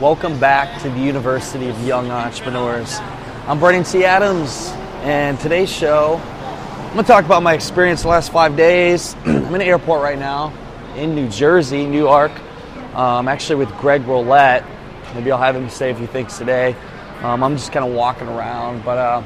Welcome back to the University of Young Entrepreneurs. I'm Brandon T. Adams, and today's show, I'm going to talk about my experience the last five days. I'm in the airport right now in New Jersey, Newark. I'm actually with Greg Rollett. Maybe I'll have him say a few things today. Um, I'm just kind of walking around, but uh,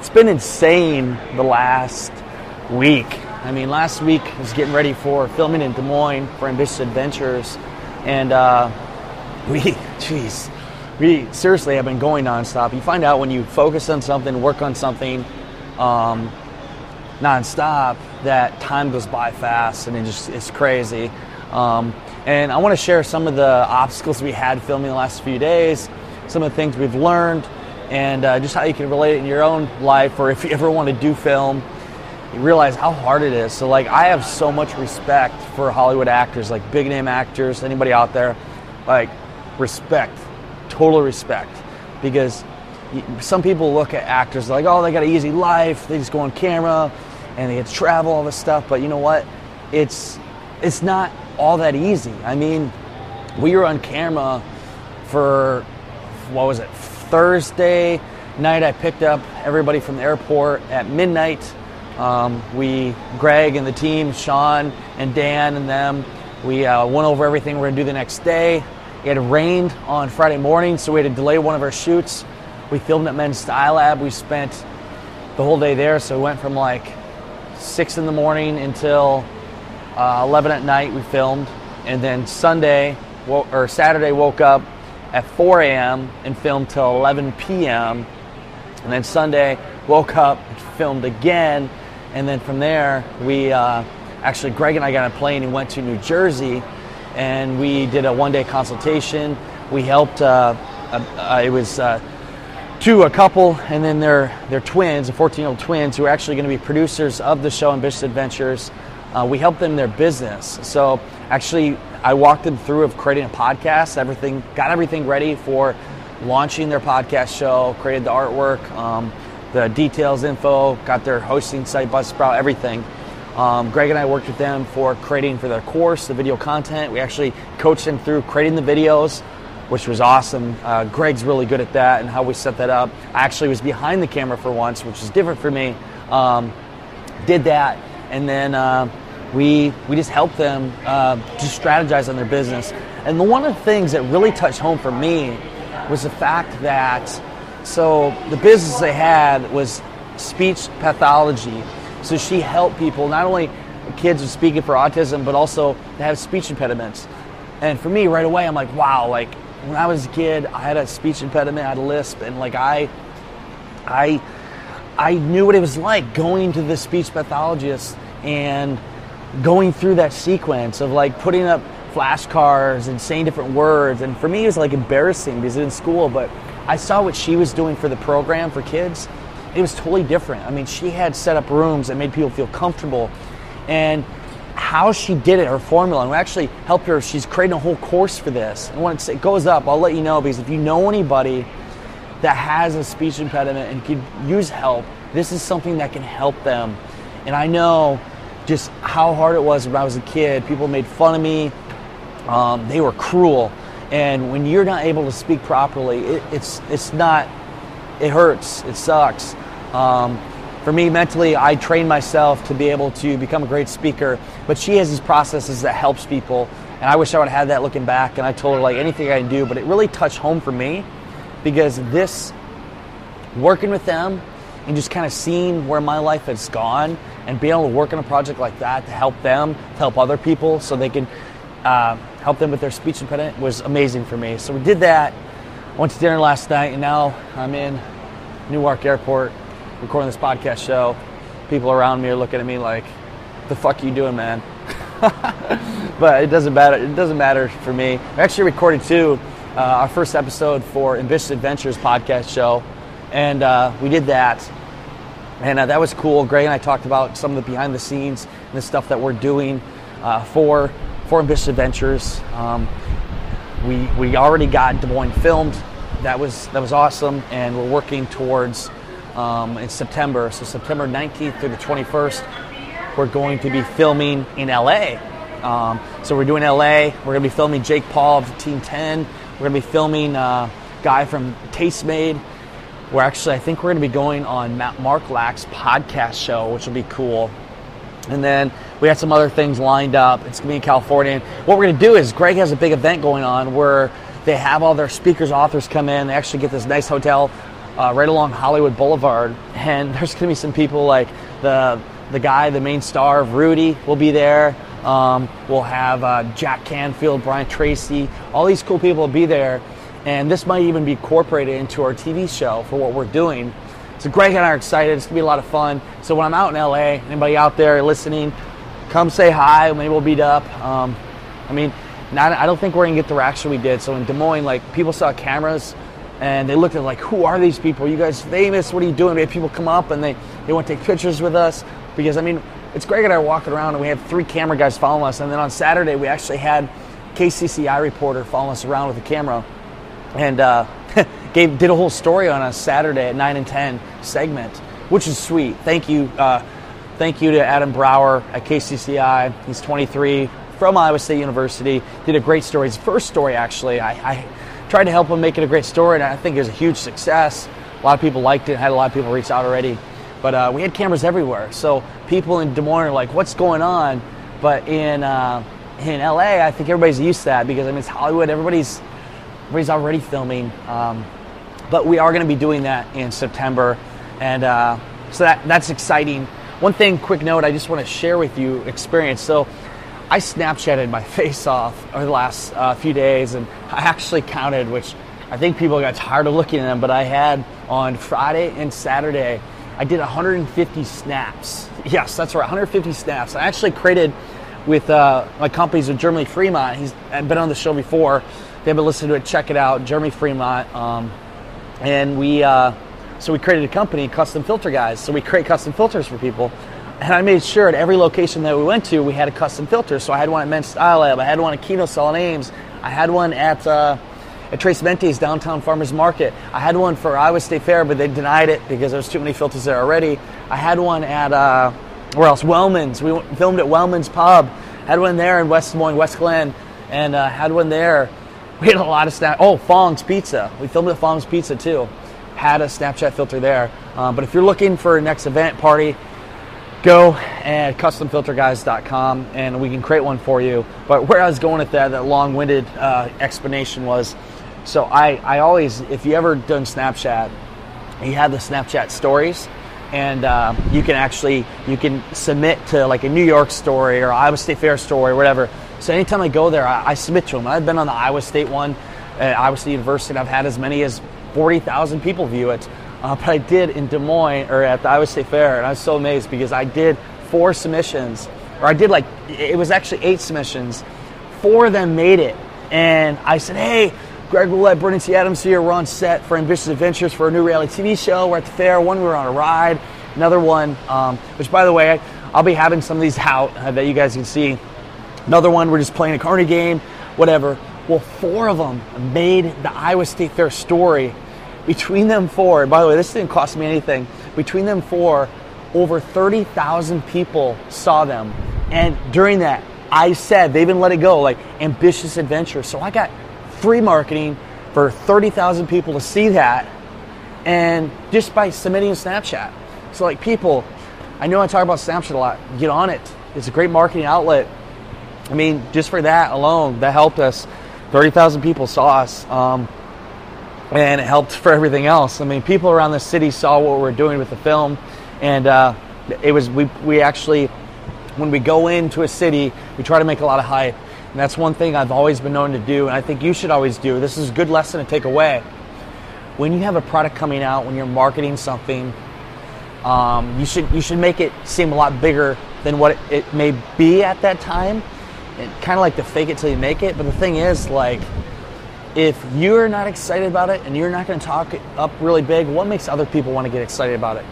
it's been insane the last week. I mean, last week I was getting ready for filming in Des Moines for Ambitious Adventures, and uh, we, jeez, we seriously have been going nonstop. You find out when you focus on something, work on something um, nonstop, that time goes by fast and it just it's crazy. Um, and I want to share some of the obstacles we had filming the last few days, some of the things we've learned, and uh, just how you can relate it in your own life, or if you ever want to do film, you realize how hard it is. So, like, I have so much respect for Hollywood actors, like big name actors, anybody out there, like respect, total respect, because some people look at actors like, oh, they got an easy life, they just go on camera and they get to travel, all this stuff. But you know what? It's it's not all that easy. I mean, we were on camera for what was it? Thursday night. I picked up everybody from the airport at midnight. Um, we, Greg and the team, Sean and Dan and them, we uh, went over everything we're gonna do the next day. It rained on Friday morning, so we had to delay one of our shoots. We filmed at Men's Style Lab. We spent the whole day there, so we went from like six in the morning until uh, 11 at night. We filmed, and then Sunday or Saturday woke up at 4 a.m. and filmed till 11 p.m. And then Sunday woke up, filmed again, and then from there we uh, actually Greg and I got on a plane and went to New Jersey and we did a one day consultation. We helped, uh, uh, it was uh, to a couple and then their, their twins, the 14 year old twins, who are actually going to be producers of the show Ambitious Adventures. Uh, we helped them in their business. So actually, I walked them through of creating a podcast, everything, got everything ready for launching their podcast show, created the artwork, um, the details, info, got their hosting site, Buzzsprout, everything. Um, Greg and I worked with them for creating for their course, the video content. We actually coached them through creating the videos, which was awesome. Uh, Greg's really good at that and how we set that up. I actually was behind the camera for once, which is different for me. Um, did that, and then uh, we we just helped them uh, strategize on their business. And the, one of the things that really touched home for me was the fact that so the business they had was speech pathology so she helped people, not only kids with speaking for autism, but also to have speech impediments. And for me, right away, I'm like, wow, like when I was a kid, I had a speech impediment, I had a lisp, and like I, I, I knew what it was like going to the speech pathologist and going through that sequence of like putting up flashcards and saying different words. And for me, it was like embarrassing because in school, but I saw what she was doing for the program for kids it was totally different. I mean, she had set up rooms that made people feel comfortable. And how she did it, her formula, and we actually helped her. She's creating a whole course for this. And when it goes up, I'll let you know because if you know anybody that has a speech impediment and could use help, this is something that can help them. And I know just how hard it was when I was a kid. People made fun of me, um, they were cruel. And when you're not able to speak properly, it, it's, it's not, it hurts, it sucks. Um, for me, mentally, I trained myself to be able to become a great speaker. But she has these processes that helps people, and I wish I would have had that looking back. And I told her like anything I can do, but it really touched home for me because this working with them and just kind of seeing where my life has gone and being able to work on a project like that to help them, to help other people, so they can uh, help them with their speech impediment was amazing for me. So we did that. Went to dinner last night, and now I'm in Newark Airport recording this podcast show, people around me are looking at me like, "The fuck are you doing, man?" but it doesn't matter. It doesn't matter for me. I actually recorded two uh, our first episode for Ambitious Adventures podcast show, and uh, we did that. And uh, that was cool. Gray and I talked about some of the behind the scenes and the stuff that we're doing uh, for for Ambitious Adventures. Um, we we already got Des Moines filmed. That was that was awesome, and we're working towards um, in September. So September 19th through the 21st, we're going to be filming in LA. Um, so we're doing LA. We're going to be filming Jake Paul of Team 10. We're going to be filming uh, guy from Tastemade. We're actually, I think we're going to be going on Mark Lack's podcast show, which will be cool. And then we got some other things lined up. It's going to be in California. And what we're going to do is Greg has a big event going on where they have all their speakers, authors come in. They actually get this nice hotel uh, right along Hollywood Boulevard. And there's going to be some people like the the guy, the main star of Rudy, will be there. Um, we'll have uh, Jack Canfield, Brian Tracy, all these cool people will be there. And this might even be incorporated into our TV show for what we're doing. So Greg and I are excited. It's gonna be a lot of fun. So when I'm out in LA, anybody out there listening, come say hi. Maybe we'll meet up. Um, I mean, not, I don't think we're gonna get the reaction we did. So in Des Moines, like people saw cameras and they looked at like, who are these people? Are you guys famous? What are you doing? We had people come up and they, they want to take pictures with us because I mean, it's Greg and I walking around and we had three camera guys following us. And then on Saturday, we actually had KCCI reporter following us around with a camera and uh, gave did a whole story on us Saturday at 9 and 10 segment, which is sweet. Thank you. Uh, thank you to Adam Brower at KCCI. He's 23 from Iowa State University. Did a great story. His first story, actually. I, I tried to help him make it a great story, and I think it was a huge success. A lot of people liked it. Had a lot of people reach out already. But uh, we had cameras everywhere, so people in Des Moines are like, "What's going on?" But in uh, in LA, I think everybody's used to that because I mean it's Hollywood. Everybody's everybody's already filming. Um, but we are going to be doing that in September, and uh, so that that's exciting. One thing, quick note, I just want to share with you experience. So I Snapchatted my face off over the last uh, few days, and I actually counted, which I think people got tired of looking at them. But I had on Friday and Saturday, I did 150 snaps. Yes, that's right, 150 snaps. I actually created with uh, my companies with Jeremy Fremont. He's been on the show before they haven't listened to it, check it out. Jeremy Fremont. Um, and we, uh, so we created a company, Custom Filter Guys. So we create custom filters for people. And I made sure at every location that we went to, we had a custom filter. So I had one at Men's Style Lab, I had one at Kino Selling Ames, I had one at, uh, at Trace Mente's downtown farmers market. I had one for Iowa State Fair, but they denied it because there's too many filters there already. I had one at, uh, where else? Wellman's. We filmed at Wellman's Pub. Had one there in West Des Moines, West Glen, and uh, had one there we had a lot of snap. Oh, Fong's Pizza. We filmed at Fong's Pizza too. Had a Snapchat filter there. Um, but if you're looking for a next event party, go at customfilterguys.com and we can create one for you. But where I was going with that, that long-winded uh, explanation was, so I, I always, if you ever done Snapchat, you have the Snapchat stories and uh, you can actually you can submit to like a New York story or Iowa State Fair story or whatever so anytime I go there, I, I submit to them. I've been on the Iowa State one at Iowa State University, and I've had as many as 40,000 people view it. Uh, but I did in Des Moines or at the Iowa State Fair, and I was so amazed because I did four submissions, or I did like, it was actually eight submissions. Four of them made it. And I said, hey, Greg Rollett, Brandon T. Adams here. We're on set for Ambitious Adventures for a new reality TV show. We're at the fair. One, we were on a ride. Another one, um, which by the way, I'll be having some of these out uh, that you guys can see Another one, we're just playing a carny game, whatever. Well, four of them made the Iowa State Fair story. Between them four, by the way, this didn't cost me anything. Between them four, over 30,000 people saw them. And during that, I said, they even let it go, like ambitious adventure. So I got free marketing for 30,000 people to see that. And just by submitting a Snapchat. So, like, people, I know I talk about Snapchat a lot. Get on it. It's a great marketing outlet. I mean, just for that alone, that helped us. 30,000 people saw us. Um, and it helped for everything else. I mean, people around the city saw what we were doing with the film, and uh, it was we we actually when we go into a city, we try to make a lot of hype, and that's one thing I've always been known to do, and I think you should always do. This is a good lesson to take away. When you have a product coming out, when you're marketing something, um, you should you should make it seem a lot bigger than what it, it may be at that time kind of like to fake it till you make it. But the thing is, like, if you're not excited about it and you're not going to talk up really big, what makes other people want to get excited about it?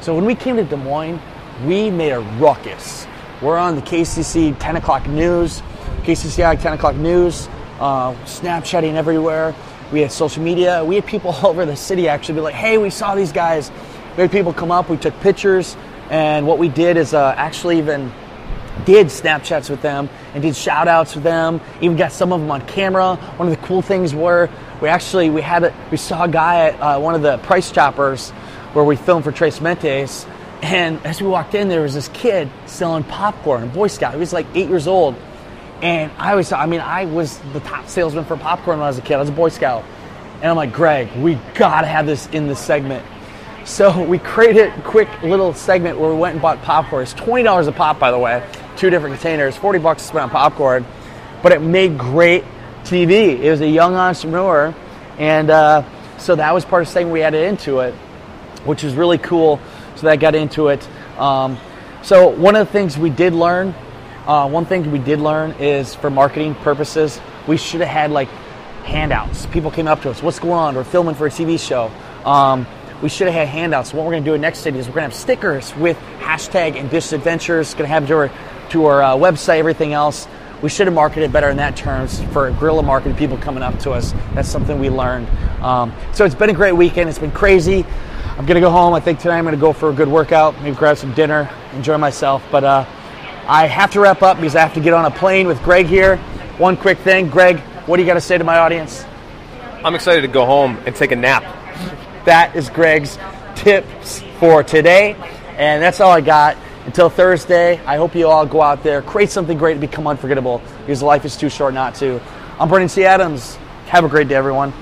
So when we came to Des Moines, we made a ruckus. We're on the KCC 10 o'clock news, KCCI 10 o'clock news, uh, Snapchatting everywhere. We had social media. We had people all over the city actually be like, hey, we saw these guys. We had people come up, we took pictures, and what we did is uh, actually even did Snapchats with them and did shout outs with them. Even got some of them on camera. One of the cool things were we actually we had a, we saw a guy at uh, one of the Price Choppers where we filmed for Trace Mentes, and as we walked in, there was this kid selling popcorn, Boy Scout. He was like eight years old, and I was I mean I was the top salesman for popcorn when I was a kid. I was a Boy Scout, and I'm like Greg, we gotta have this in the segment. So we created a quick little segment where we went and bought popcorn. It's twenty dollars a pop, by the way two different containers, 40 bucks to spend on popcorn, but it made great TV. It was a young entrepreneur, and uh, so that was part of thing we added into it, which was really cool. So that got into it. Um, so one of the things we did learn, uh, one thing we did learn is for marketing purposes, we should have had like handouts. People came up to us, "What's going on? We're filming for a TV show." Um, we should have had handouts. What we're going to do in next city is we're going to have stickers with hashtag ambitious adventures. Going to have your to our uh, website, everything else. We should have marketed better in that terms for guerrilla marketing, people coming up to us. That's something we learned. Um, so it's been a great weekend. It's been crazy. I'm going to go home. I think tonight I'm going to go for a good workout, maybe grab some dinner, enjoy myself. But uh, I have to wrap up because I have to get on a plane with Greg here. One quick thing, Greg, what do you got to say to my audience? I'm excited to go home and take a nap. That is Greg's tips for today. And that's all I got. Until Thursday, I hope you all go out there, create something great to become unforgettable because life is too short not to. I'm Brandon T. Adams. Have a great day, everyone.